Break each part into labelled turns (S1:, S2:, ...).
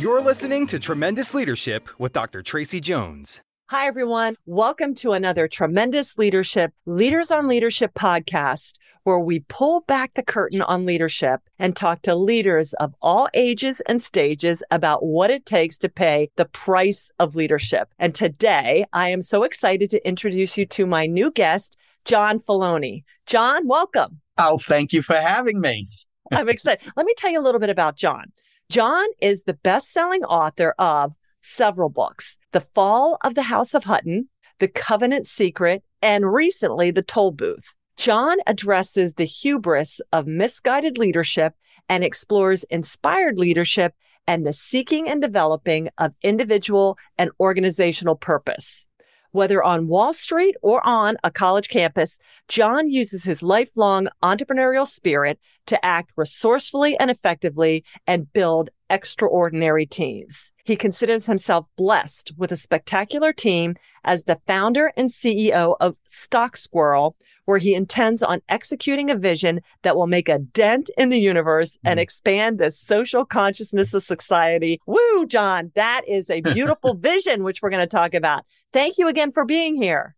S1: You're listening to Tremendous Leadership with Dr. Tracy Jones.
S2: Hi, everyone. Welcome to another Tremendous Leadership Leaders on Leadership podcast, where we pull back the curtain on leadership and talk to leaders of all ages and stages about what it takes to pay the price of leadership. And today, I am so excited to introduce you to my new guest, John Feloni. John, welcome.
S3: Oh, thank you for having me.
S2: I'm excited. Let me tell you a little bit about John. John is the best selling author of several books The Fall of the House of Hutton, The Covenant Secret, and recently The Toll Booth. John addresses the hubris of misguided leadership and explores inspired leadership and the seeking and developing of individual and organizational purpose. Whether on Wall Street or on a college campus, John uses his lifelong entrepreneurial spirit to act resourcefully and effectively and build extraordinary teams. He considers himself blessed with a spectacular team as the founder and CEO of Stock Squirrel, where he intends on executing a vision that will make a dent in the universe and
S3: Mm.
S2: expand the social consciousness of society. Woo, John, that is a beautiful vision, which we're going to talk about. Thank you again for being here.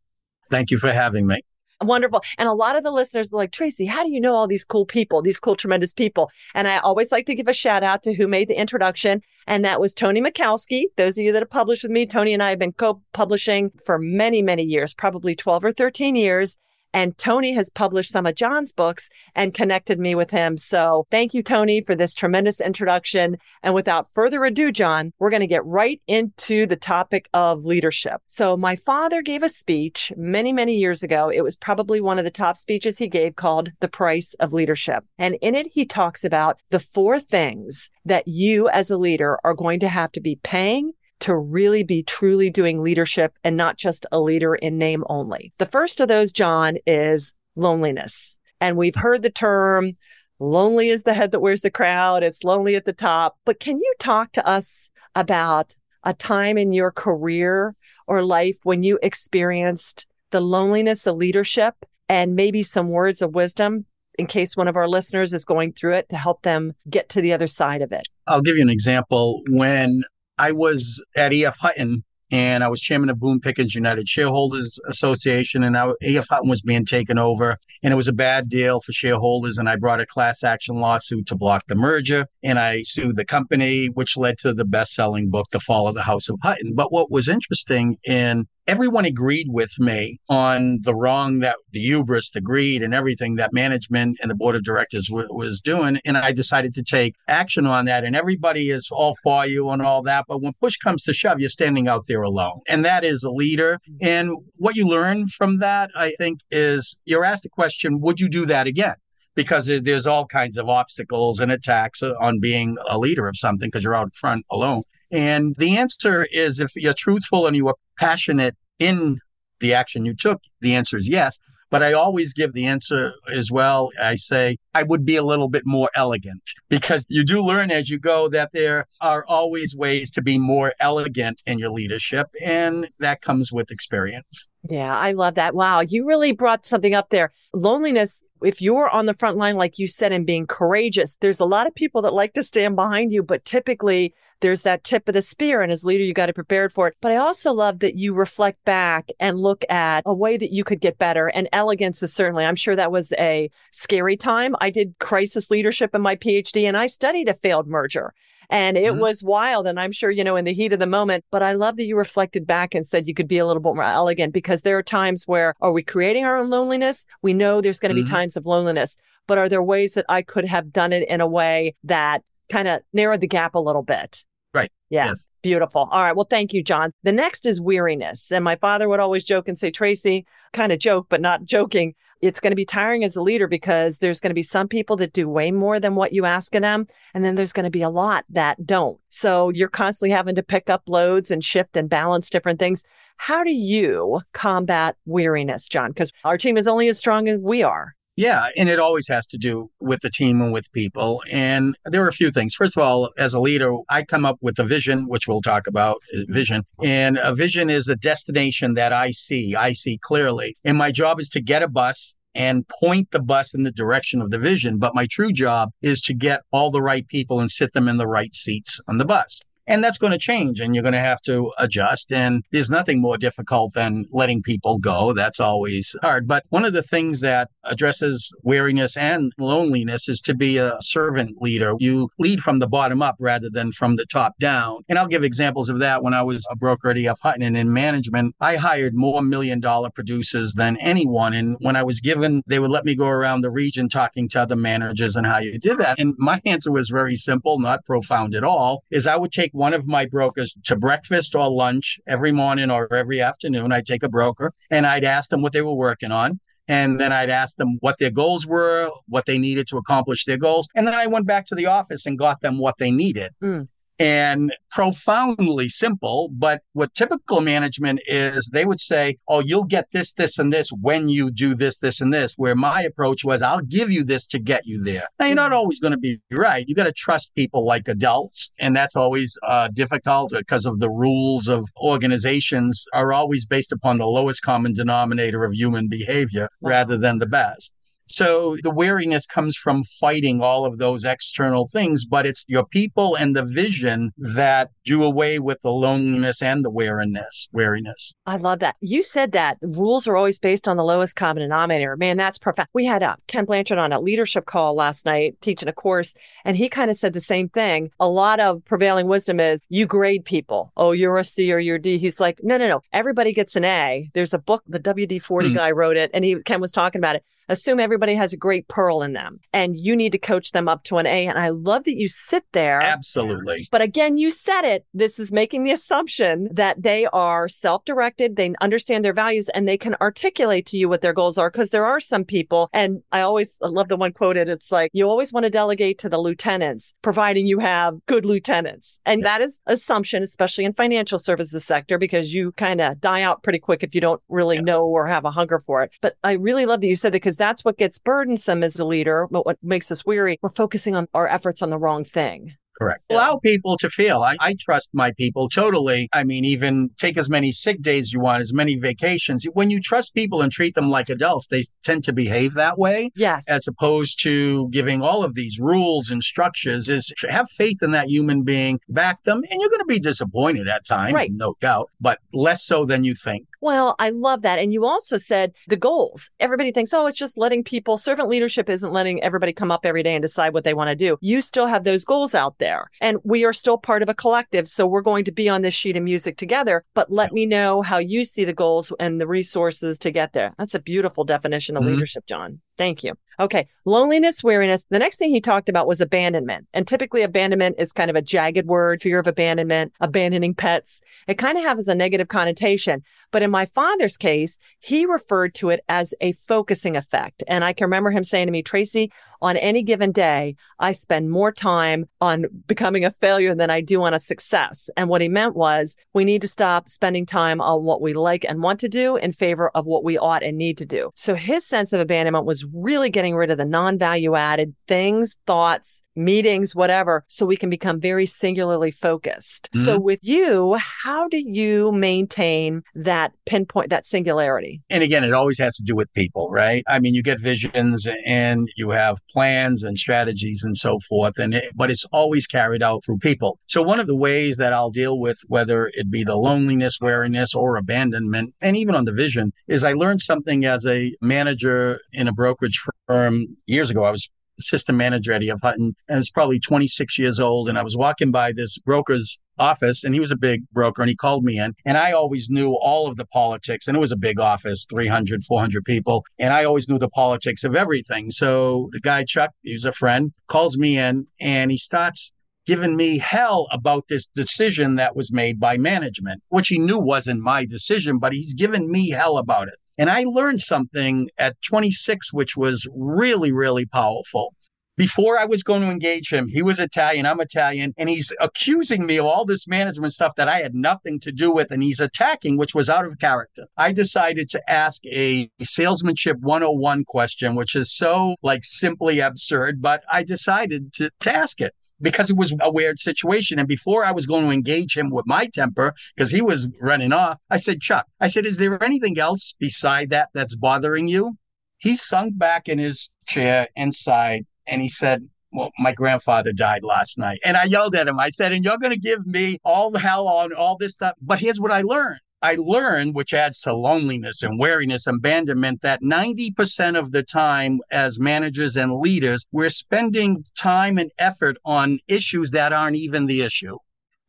S3: Thank you for having me.
S2: Wonderful. And a lot of the listeners are like, Tracy, how do you know all these cool people, these cool, tremendous people? And I always like to give a shout out to who made the introduction. And that was Tony Mikowski. Those of you that have published with me, Tony and I have been co publishing for many, many years, probably 12 or 13 years. And Tony has published some of John's books and connected me with him. So thank you, Tony, for this tremendous introduction. And without further ado, John, we're going to get right into the topic of leadership. So my father gave a speech many, many years ago. It was probably one of the top speeches he gave called The Price of Leadership. And in it, he talks about the four things that you as a leader are going to have to be paying to really be truly doing leadership and not just a leader in name only. The first of those, John, is loneliness. And we've heard the term lonely is the head that wears the crowd. It's lonely at the top. But can you talk to us about a time in your career or life when you experienced the loneliness of leadership and maybe some words of wisdom in case one of our listeners is going through it to help them get to the other side of it?
S3: I'll give you an example. When I was at EF Hutton and I was chairman of Boone Pickens United Shareholders Association, and EF Hutton was being taken over, and it was a bad deal for shareholders. And I brought a class action lawsuit to block the merger, and I sued the company, which led to the best selling book, The Fall of the House of Hutton. But what was interesting in everyone agreed with me on the wrong that the hubris, the greed, and everything that management and the board of directors w- was doing. And I decided to take action on that. And everybody is all for you and all that. But when push comes to shove, you're standing out there alone. And that is a leader. Mm-hmm. And what you learn from that, I think, is you're asked the question, would you do that again? Because there's all kinds of obstacles and attacks on being a leader of something because you're out front alone. And the answer is if you're truthful and you are passionate in the action you took, the answer is yes. But I always give the answer as well. I say I would be a little bit more elegant because you do learn as you go that there are always ways to be more elegant in your leadership. And that comes with experience.
S2: Yeah, I love that. Wow, you really brought something up there. Loneliness, if you're on the front line, like you said, and being courageous, there's a lot of people that like to stand behind you, but typically there's that tip of the spear. And as leader, you got to prepare for it. But I also love that you reflect back and look at a way that you could get better. And elegance is certainly, I'm sure that was a scary time. I did crisis leadership in my PhD and I studied a failed merger. And it mm-hmm. was wild. And I'm sure, you know, in the heat of the moment, but I love that you reflected back and said you could be a little bit more elegant because there are times where are we creating our own loneliness? We know there's going to mm-hmm. be times of loneliness, but are there ways that I could have done it in a way that kind of narrowed the gap a little bit?
S3: Right.
S2: Yeah. Yes. Beautiful. All right. Well, thank you, John. The next is weariness. And my father would always joke and say, Tracy, kind of joke, but not joking it's going to be tiring as a leader because there's going to be some people that do way more than what you ask of them. And then there's going to be a lot that don't. So you're constantly having to pick up loads and shift and balance different things. How do you combat weariness, John? Because our team is only as strong as we are.
S3: Yeah, and it always has to do with the team and with people. And there are a few things. First of all, as a leader, I come up with a vision, which we'll talk about uh, vision. And a vision is a destination that I see, I see clearly. And my job is to get a bus and point the bus in the direction of the vision. But my true job is to get all the right people and sit them in the right seats on the bus. And that's going to change and you're going to have to adjust. And there's nothing more difficult than letting people go. That's always hard. But one of the things that addresses weariness and loneliness is to be a servant leader. You lead from the bottom up rather than from the top down. And I'll give examples of that. When I was a broker at EF Hutton and in management, I hired more million dollar producers than anyone. And when I was given, they would let me go around the region talking to other managers and how you did that. And my answer was very simple, not profound at all, is I would take take one of my brokers to breakfast or lunch every morning or every afternoon. I'd take a broker and I'd ask them what they were working on. And then I'd ask them what their goals were, what they needed to accomplish their goals. And then I went back to the office and got them what they needed. Mm and profoundly simple. But what typical management is, they would say, Oh, you'll get this, this, and this when you do this, this, and this. Where my approach was, I'll give you this to get you there. Now, you're not mm-hmm. always going to be right. You got to trust people like adults. And that's always uh, difficult because of the rules of organizations are always based upon the lowest common denominator of human behavior rather than the best. So the weariness comes from fighting all of those external things, but it's your people and the vision that do away with the loneliness and the weariness, weariness.
S2: I love that. You said that rules are always based on the lowest common denominator. Man, that's perfect. We had uh, Ken Blanchard on a leadership call last night teaching a course, and he kind of said the same thing. A lot of prevailing wisdom is you grade people. Oh, you're a C or you're a D. He's like, no, no, no. Everybody gets an A. There's a book, the WD 40 mm. guy wrote it, and he Ken was talking about it. Assume everybody has a great pearl in them, and you need to coach them up to an A. And I love that you sit there.
S3: Absolutely.
S2: But again, you said it it, this is making the assumption that they are self directed, they understand their values, and they can articulate to you what their goals are. Because there are some people, and I always love the one quoted it's like, you always want to delegate to the lieutenants, providing you have good lieutenants. And yeah. that is assumption, especially in financial services sector, because you kind of die out pretty quick if you don't really yes. know or have a hunger for it. But I really love that you said it because that's what gets burdensome as a leader, but what makes us weary. We're focusing on our efforts on the wrong thing.
S3: Correct. Allow people to feel. I, I trust my people totally. I mean, even take as many sick days you want, as many vacations. When you trust people and treat them like adults, they tend to behave that way.
S2: Yes.
S3: As opposed to giving all of these rules and structures is have faith in that human being, back them, and you're going to be disappointed at times, right. no doubt, but less so than you think.
S2: Well, I love that. And you also said the goals. Everybody thinks, oh, it's just letting people, servant leadership isn't letting everybody come up every day and decide what they want to do. You still have those goals out there. And we are still part of a collective. So we're going to be on this sheet of music together. But let me know how you see the goals and the resources to get there. That's a beautiful definition of mm-hmm. leadership, John. Thank you. Okay. Loneliness, weariness. The next thing he talked about was abandonment. And typically abandonment is kind of a jagged word, fear of abandonment, abandoning pets. It kind of has a negative connotation. But in my father's case, he referred to it as a focusing effect. And I can remember him saying to me, Tracy, on any given day, I spend more time on becoming a failure than I do on a success. And what he meant was we need to stop spending time on what we like and want to do in favor of what we ought and need to do. So his sense of abandonment was really getting rid of the non value added things, thoughts, meetings, whatever, so we can become very singularly focused. Mm-hmm. So with you, how do you maintain that pinpoint, that singularity?
S3: And again, it always has to do with people, right? I mean, you get visions and you have plans and strategies and so forth, and it, but it's always carried out through people. So one of the ways that I'll deal with whether it be the loneliness, weariness, or abandonment, and even on the vision, is I learned something as a manager in a brokerage firm years ago. I was assistant manager at E.F. Hutton. I was probably 26 years old, and I was walking by this broker's office and he was a big broker and he called me in and I always knew all of the politics and it was a big office 300 400 people and I always knew the politics of everything so the guy Chuck he's a friend calls me in and he starts giving me hell about this decision that was made by management which he knew wasn't my decision but he's given me hell about it and I learned something at 26, which was really, really powerful. Before I was going to engage him, he was Italian, I'm Italian, and he's accusing me of all this management stuff that I had nothing to do with, and he's attacking, which was out of character. I decided to ask a salesmanship 101 question, which is so like simply absurd, but I decided to, to ask it because it was a weird situation. And before I was going to engage him with my temper, because he was running off, I said, Chuck, I said, is there anything else beside that that's bothering you? He sunk back in his chair inside and he said, well, my grandfather died last night. And I yelled at him. I said, and you're going to give me all the hell on all this stuff. But here's what I learned. I learned, which adds to loneliness and weariness, and abandonment, that 90% of the time as managers and leaders, we're spending time and effort on issues that aren't even the issue.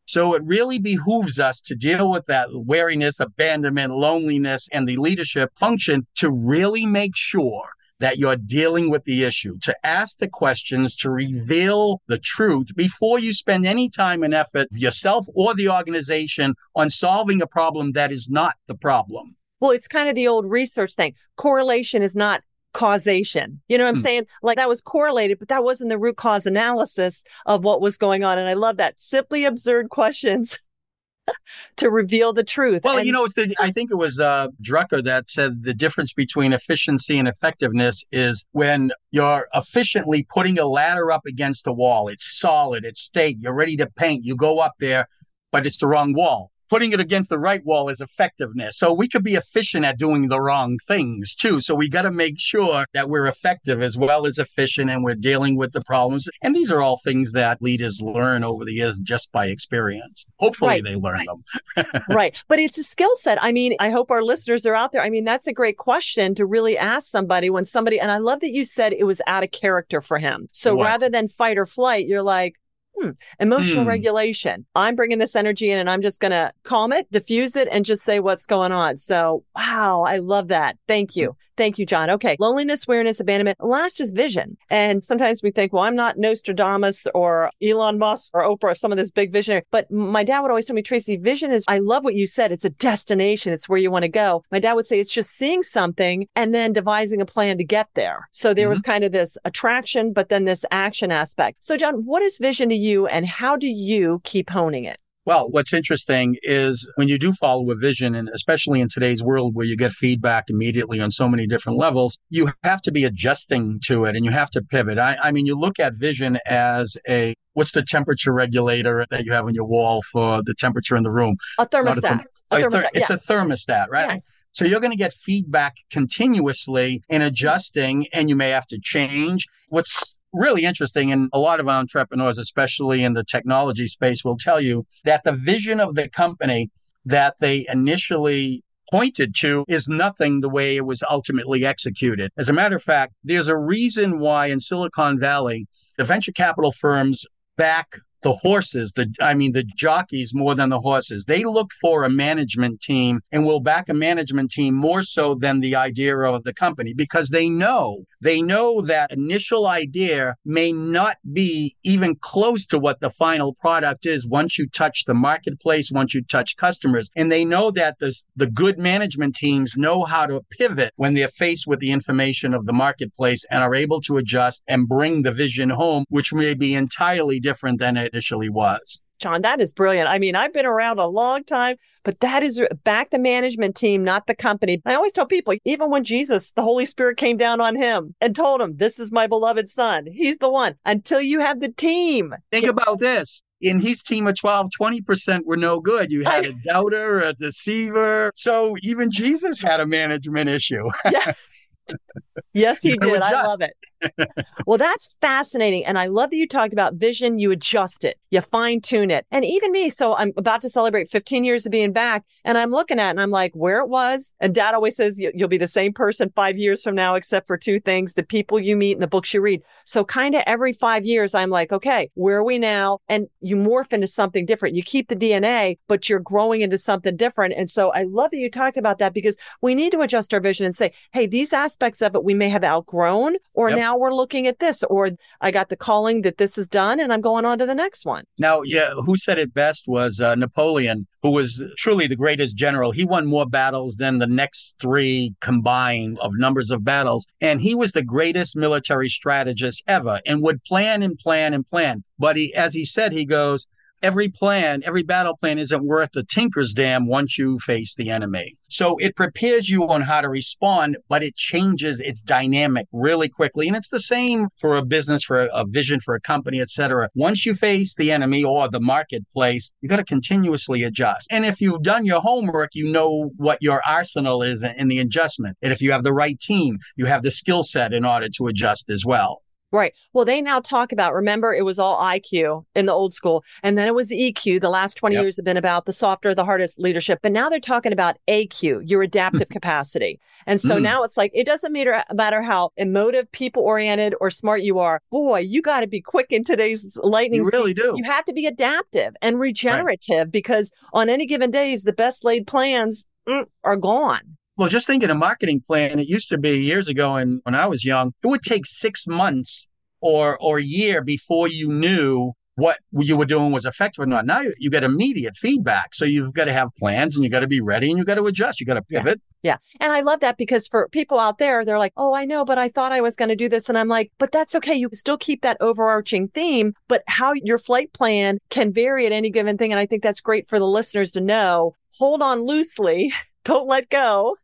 S3: So it really behooves us to deal with that weariness, abandonment, loneliness, and the leadership function to really make sure that you're dealing with the issue, to ask the questions, to reveal the truth before you spend any time and effort, yourself or the organization, on solving a problem that is not the problem.
S2: Well, it's kind of the old research thing. Correlation is not causation. You know what I'm mm. saying? Like that was correlated, but that wasn't the root cause analysis of what was going on. And I love that. Simply absurd questions to reveal the truth.
S3: Well, and- you know, it's the, I think it was uh, Drucker that said the difference between efficiency and effectiveness is when you're efficiently putting a ladder up against a wall. It's solid, it's staked, you're ready to paint. You go up there, but it's the wrong wall putting it against the right wall is effectiveness. So we could be efficient at doing the wrong things too. So we got to make sure that we're effective as well as efficient and we're dealing with the problems. And these are all things that leaders learn over the years just by experience. Hopefully right. they learn
S2: right. them. right. But it's a skill set. I mean, I hope our listeners are out there. I mean, that's a great question to really ask somebody when somebody, and I love that you said it was out of character for him. So rather than fight or flight, you're like, Hmm. Emotional hmm. regulation. I'm bringing this energy in and I'm just going to calm it, diffuse it, and just say what's going on. So, wow, I love that. Thank you. Thank you, John. Okay. Loneliness, awareness, abandonment. Last is vision. And sometimes we think, well, I'm not Nostradamus or Elon Musk or Oprah, some of this big visionary. But my dad would always tell me, Tracy, vision is, I love what you said. It's a destination. It's where you want to go. My dad would say it's just seeing something and then devising a plan to get there. So there mm-hmm. was kind of this attraction, but then this action aspect. So, John, what is vision to you and how do you keep honing it?
S3: Well, what's interesting is when you do follow a vision, and especially in today's world where you get feedback immediately on so many different levels, you have to be adjusting to it and you have to pivot. I, I mean, you look at vision as a what's the temperature regulator that you have on your wall for the temperature in the room?
S2: A thermostat. A, a, a thermostat
S3: it's yeah. a thermostat, right? Yes. So you're going to get feedback continuously in mm-hmm. adjusting, and you may have to change. What's really interesting. And a lot of entrepreneurs, especially in the technology space, will tell you that the vision of the company that they initially pointed to is nothing the way it was ultimately executed. As a matter of fact, there's a reason why in Silicon Valley, the venture capital firms back the horses, the I mean the jockeys more than the horses. They look for a management team and will back a management team more so than the idea of the company because they know they know that initial idea may not be even close to what the final product is once you touch the marketplace, once you touch customers. And they know that the, the good management teams know how to pivot when they're faced with the information of the marketplace and are able to adjust and bring the vision home, which may be entirely different than it initially was.
S2: John, that is brilliant. I mean, I've been around a long time, but that is back the management team, not the company. I always tell people, even when Jesus, the Holy Spirit came down on him and told him, This is my beloved son, he's the one. Until you have the team.
S3: Think about this. In his team of 12, 20% were no good. You had a doubter, a deceiver. So even Jesus had a management issue.
S2: yes, Yes, he did. I love it well, that's fascinating. And I love that you talked about vision. You adjust it, you fine tune it. And even me, so I'm about to celebrate 15 years of being back and I'm looking at it and I'm like, where it was. And dad always says you'll be the same person five years from now, except for two things the people you meet and the books you read. So kind of every five years, I'm like, okay, where are we now? And you morph into something different. You keep the DNA, but you're growing into something different. And so I love that you talked about that because we need to adjust our vision and say, hey, these aspects of it we may have outgrown or yep. now now we're looking at this, or I got the calling that this is done and I'm going on to the next one.
S3: Now, yeah, who said it best was uh, Napoleon, who was truly the greatest general. He won more battles than the next three combined of numbers of battles. And he was the greatest military strategist ever and would plan and plan and plan. But he, as he said, he goes, every plan, every battle plan isn't worth the tinker's dam once you face the enemy. So it prepares you on how to respond, but it changes its dynamic really quickly. And it's the same for a business, for a, a vision, for a company, etc. Once you face the enemy or the marketplace, you got to continuously adjust. And if you've done your homework, you know what your arsenal is in the adjustment. And if you have the right team, you have the skill set in order to adjust as well.
S2: Right. Well, they now talk about, remember, it was all IQ in the old school. And then it was EQ. The last 20 yep. years have been about the softer, the hardest leadership. But now they're talking about AQ, your adaptive capacity. And so mm. now it's like, it doesn't matter, matter how emotive, people oriented, or smart you are. Boy, you got to be quick in today's lightning
S3: You really
S2: speed.
S3: do.
S2: You have to be adaptive and regenerative right. because on any given days, the best laid plans mm, are gone.
S3: Well, just thinking a marketing plan, it used to be years ago and when I was young, it would take six months or or a year before you knew what you were doing was effective or not. Now you, you get immediate feedback. So you've got to have plans and you've got to be ready and you've got to adjust. You got to pivot.
S2: Yeah. yeah. And I love that because for people out there, they're like, oh, I know, but I thought I was going to do this. And I'm like, but that's okay. You still keep that overarching theme, but how your flight plan can vary at any given thing. And I think that's great for the listeners to know. Hold on loosely. Don't let go.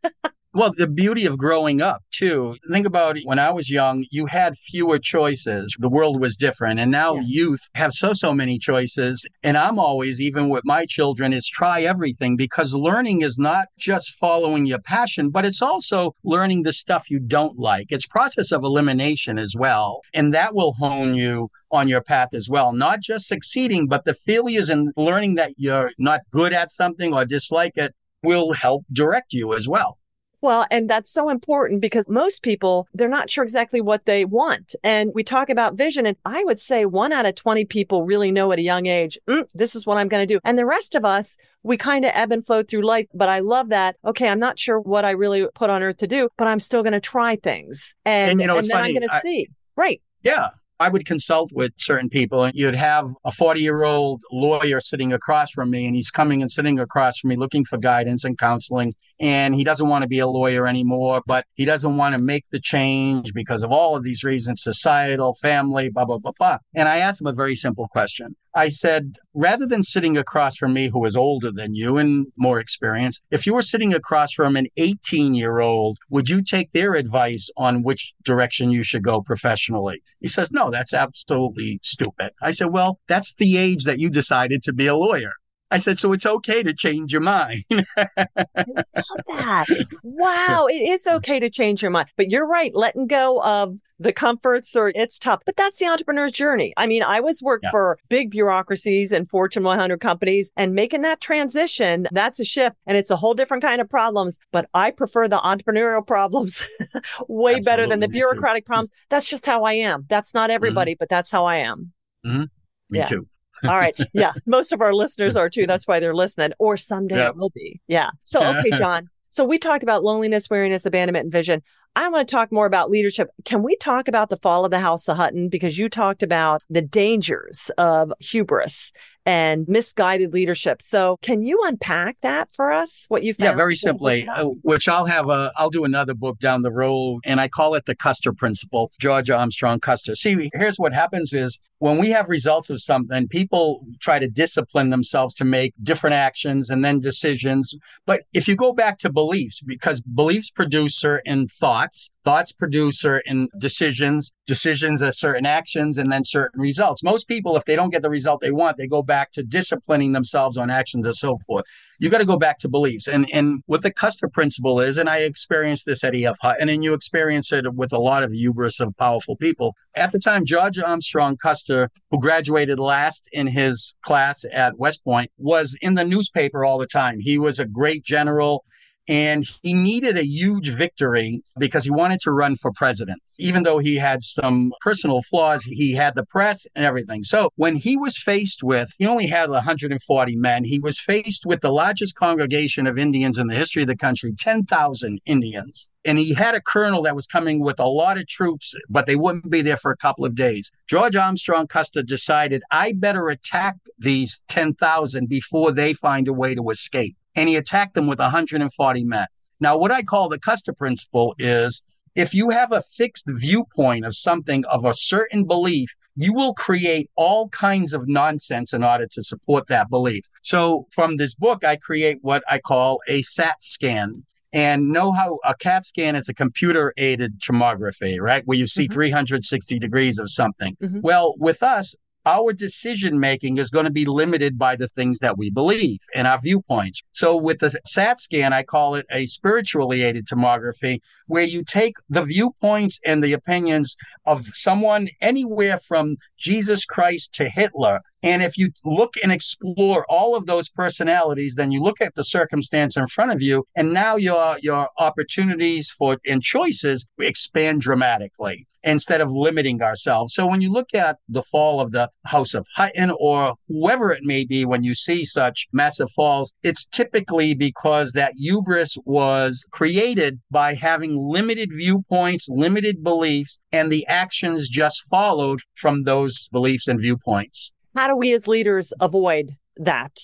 S3: Well, the beauty of growing up, too. Think about it. when I was young, you had fewer choices. The world was different. And now yes. youth have so, so many choices. And I'm always, even with my children, is try everything because learning is not just following your passion, but it's also learning the stuff you don't like. It's process of elimination as well. And that will hone you on your path as well. Not just succeeding, but the failures and learning that you're not good at something or dislike it will help direct you as well.
S2: Well, and that's so important because most people, they're not sure exactly what they want. And we talk about vision, and I would say one out of 20 people really know at a young age, mm, this is what I'm going to do. And the rest of us, we kind of ebb and flow through life. But I love that. Okay, I'm not sure what I really put on earth to do, but I'm still going to try things. And, and, you know, and then funny. I'm going to see. Right.
S3: Yeah. I would consult with certain people, and you'd have a 40 year old lawyer sitting across from me, and he's coming and sitting across from me looking for guidance and counseling. And he doesn't want to be a lawyer anymore, but he doesn't want to make the change because of all of these reasons societal, family, blah, blah, blah, blah. And I asked him a very simple question I said, rather than sitting across from me who is older than you and more experienced, if you were sitting across from an 18 year old, would you take their advice on which direction you should go professionally? He says, no, that's absolutely stupid. I said, well, that's the age that you decided to be a lawyer. I said, so it's okay to change your mind. I
S2: love that. Wow. It is okay to change your mind. But you're right. Letting go of the comforts or it's tough, but that's the entrepreneur's journey. I mean, I was worked yeah. for big bureaucracies and Fortune 100 companies and making that transition, that's a shift and it's a whole different kind of problems. But I prefer the entrepreneurial problems way Absolutely, better than the bureaucratic problems. That's just how I am. That's not mm-hmm. everybody, mm-hmm. but that's how I am.
S3: Mm-hmm. Me yeah. too.
S2: All right. Yeah. Most of our listeners are too. That's why they're listening. Or someday yep. it will be. Yeah. So, okay, John. So we talked about loneliness, weariness, abandonment, and vision. I want to talk more about leadership. Can we talk about the fall of the House of Hutton? Because you talked about the dangers of hubris and misguided leadership. So, can you unpack that for us? What you found?
S3: Yeah, very simply, uh, which I'll have a, I'll do another book down the road, and I call it the Custer Principle, George Armstrong Custer. See, here's what happens is when we have results of something, people try to discipline themselves to make different actions and then decisions. But if you go back to beliefs, because beliefs produce certain thoughts, thoughts produce certain decisions, decisions are certain actions, and then certain results. Most people, if they don't get the result they want, they go back to disciplining themselves on actions and so forth. You got to go back to beliefs. And and what the Custer principle is, and I experienced this at EF Hutton, and then you experience it with a lot of hubris of powerful people. At the time, George Armstrong Custer, who graduated last in his class at West Point, was in the newspaper all the time. He was a great general. And he needed a huge victory because he wanted to run for president. Even though he had some personal flaws, he had the press and everything. So when he was faced with, he only had 140 men. He was faced with the largest congregation of Indians in the history of the country, 10,000 Indians. And he had a colonel that was coming with a lot of troops, but they wouldn't be there for a couple of days. George Armstrong Custer decided, I better attack these 10,000 before they find a way to escape and he attacked them with 140 men. Now, what I call the Custer principle is if you have a fixed viewpoint of something of a certain belief, you will create all kinds of nonsense in order to support that belief. So from this book, I create what I call a SAT scan. And know how a CAT scan is a computer aided tomography, right? Where you see mm-hmm. 360 degrees of something. Mm-hmm. Well, with us, our decision making is going to be limited by the things that we believe and our viewpoints. So with the SAT scan, I call it a spiritually aided tomography, where you take the viewpoints and the opinions of someone anywhere from Jesus Christ to Hitler and if you look and explore all of those personalities, then you look at the circumstance in front of you, and now your your opportunities for and choices expand dramatically instead of limiting ourselves. So when you look at the fall of the House of Hutton or whoever it may be, when you see such massive falls, it's typically because that hubris was created by having limited viewpoints, limited beliefs, and the actions just followed from those beliefs and viewpoints.
S2: How do we as leaders avoid that?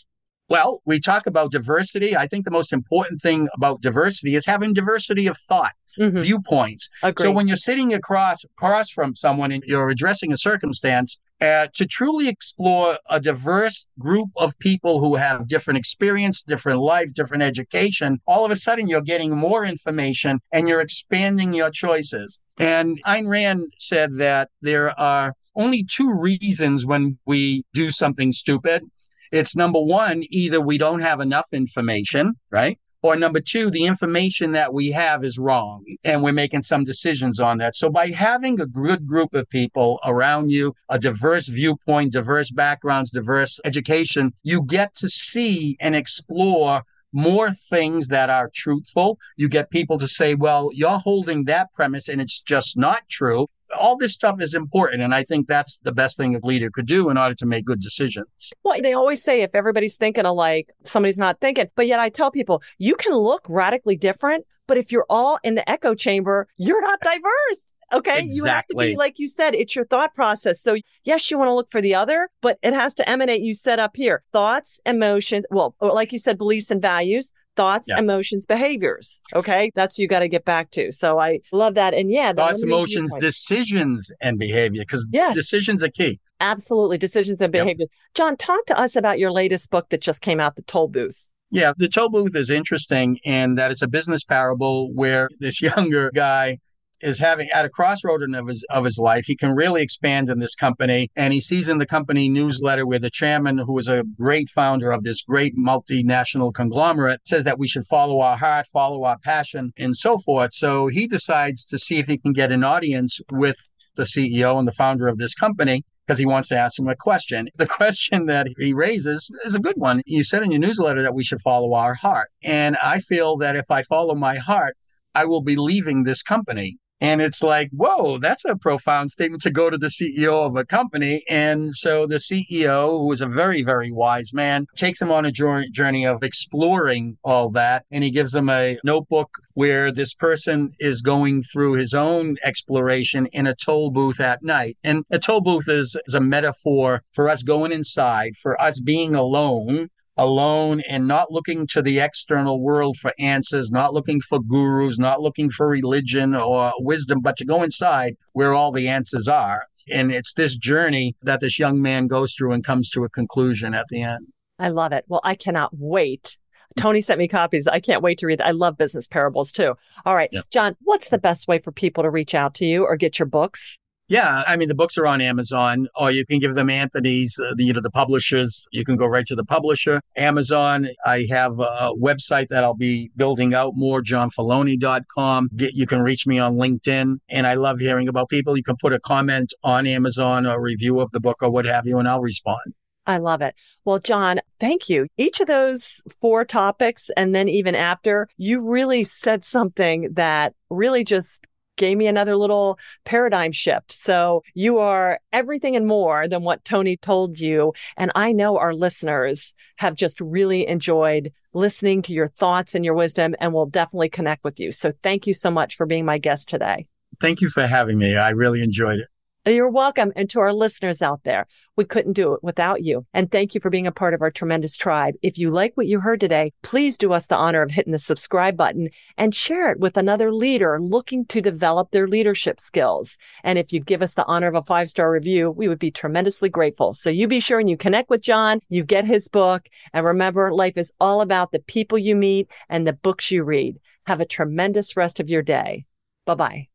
S3: Well, we talk about diversity. I think the most important thing about diversity is having diversity of thought. Mm-hmm. viewpoints.
S2: Agreed.
S3: So when you're sitting across across from someone and you're addressing a circumstance, uh, to truly explore a diverse group of people who have different experience, different life, different education, all of a sudden you're getting more information and you're expanding your choices. And Ayn Rand said that there are only two reasons when we do something stupid. It's number one, either we don't have enough information, right? Or number two, the information that we have is wrong and we're making some decisions on that. So by having a good group of people around you, a diverse viewpoint, diverse backgrounds, diverse education, you get to see and explore more things that are truthful. You get people to say, well, you're holding that premise and it's just not true all this stuff is important. And I think that's the best thing a leader could do in order to make good decisions.
S2: Well, they always say if everybody's thinking alike, somebody's not thinking. But yet I tell people, you can look radically different, but if you're all in the echo chamber, you're not diverse. Okay.
S3: Exactly.
S2: You have to be, like you said, it's your thought process. So, yes, you want to look for the other, but it has to emanate, you set up here thoughts, emotions, well, like you said, beliefs and values, thoughts, yeah. emotions, behaviors. Okay. That's what you got to get back to. So I love that. And yeah,
S3: thoughts, emotions, decisions, and behavior, because yes. decisions are key.
S2: Absolutely. Decisions and behavior. Yep. John, talk to us about your latest book that just came out, The Toll Booth.
S3: Yeah, the toll booth is interesting in that it's a business parable where this younger guy is having at a crossroad of his of his life. He can really expand in this company, and he sees in the company newsletter where the chairman, who is a great founder of this great multinational conglomerate, says that we should follow our heart, follow our passion, and so forth. So he decides to see if he can get an audience with the CEO and the founder of this company because he wants to ask him a question. The question that he raises is a good one. You said in your newsletter that we should follow our heart. And I feel that if I follow my heart, I will be leaving this company And it's like, whoa, that's a profound statement to go to the CEO of a company. And so the CEO, who is a very, very wise man, takes him on a journey of exploring all that. And he gives him a notebook where this person is going through his own exploration in a toll booth at night. And a toll booth is, is a metaphor for us going inside, for us being alone alone and not looking to the external world for answers, not looking for gurus, not looking for religion or wisdom, but to go inside where all the answers are. And it's this journey that this young man goes through and comes to a conclusion at the end.
S2: I love it. Well, I cannot wait. Tony sent me copies. I can't wait to read. I love business parables too. All right, John, what's the best way for people to reach out to you or get your books?
S3: Yeah, I mean the books are on Amazon, or you can give them Anthony's, uh, the, you know, the publishers. You can go right to the publisher. Amazon. I have a website that I'll be building out more, johnfeloni.com. Get, you can reach me on LinkedIn, and I love hearing about people. You can put a comment on Amazon or review of the book or what have you, and I'll respond.
S2: I love it. Well, John, thank you. Each of those four topics, and then even after, you really said something that really just gave me another little paradigm shift. So you are everything and more than what Tony told you. And I know our listeners have just really enjoyed listening to your thoughts and your wisdom and will definitely connect with you. So thank you so much for being my guest today.
S3: Thank you for having me. I really enjoyed it.
S2: You're welcome. And to our listeners out there, we couldn't do it without you. And thank you for being a part of our tremendous tribe. If you like what you heard today, please do us the honor of hitting the subscribe button and share it with another leader looking to develop their leadership skills. And if you'd give us the honor of a five star review, we would be tremendously grateful. So you be sure and you connect with John, you get his book. And remember, life is all about the people you meet and the books you read. Have a tremendous rest of your day. Bye bye.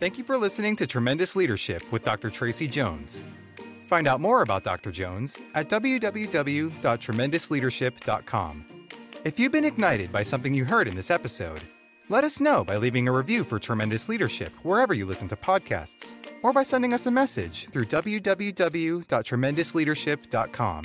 S1: Thank you for listening to Tremendous Leadership with Dr. Tracy Jones. Find out more about Dr. Jones at www.tremendousleadership.com. If you've been ignited by something you heard in this episode, let us know by leaving a review for Tremendous Leadership wherever you listen to podcasts, or by sending us a message through www.tremendousleadership.com.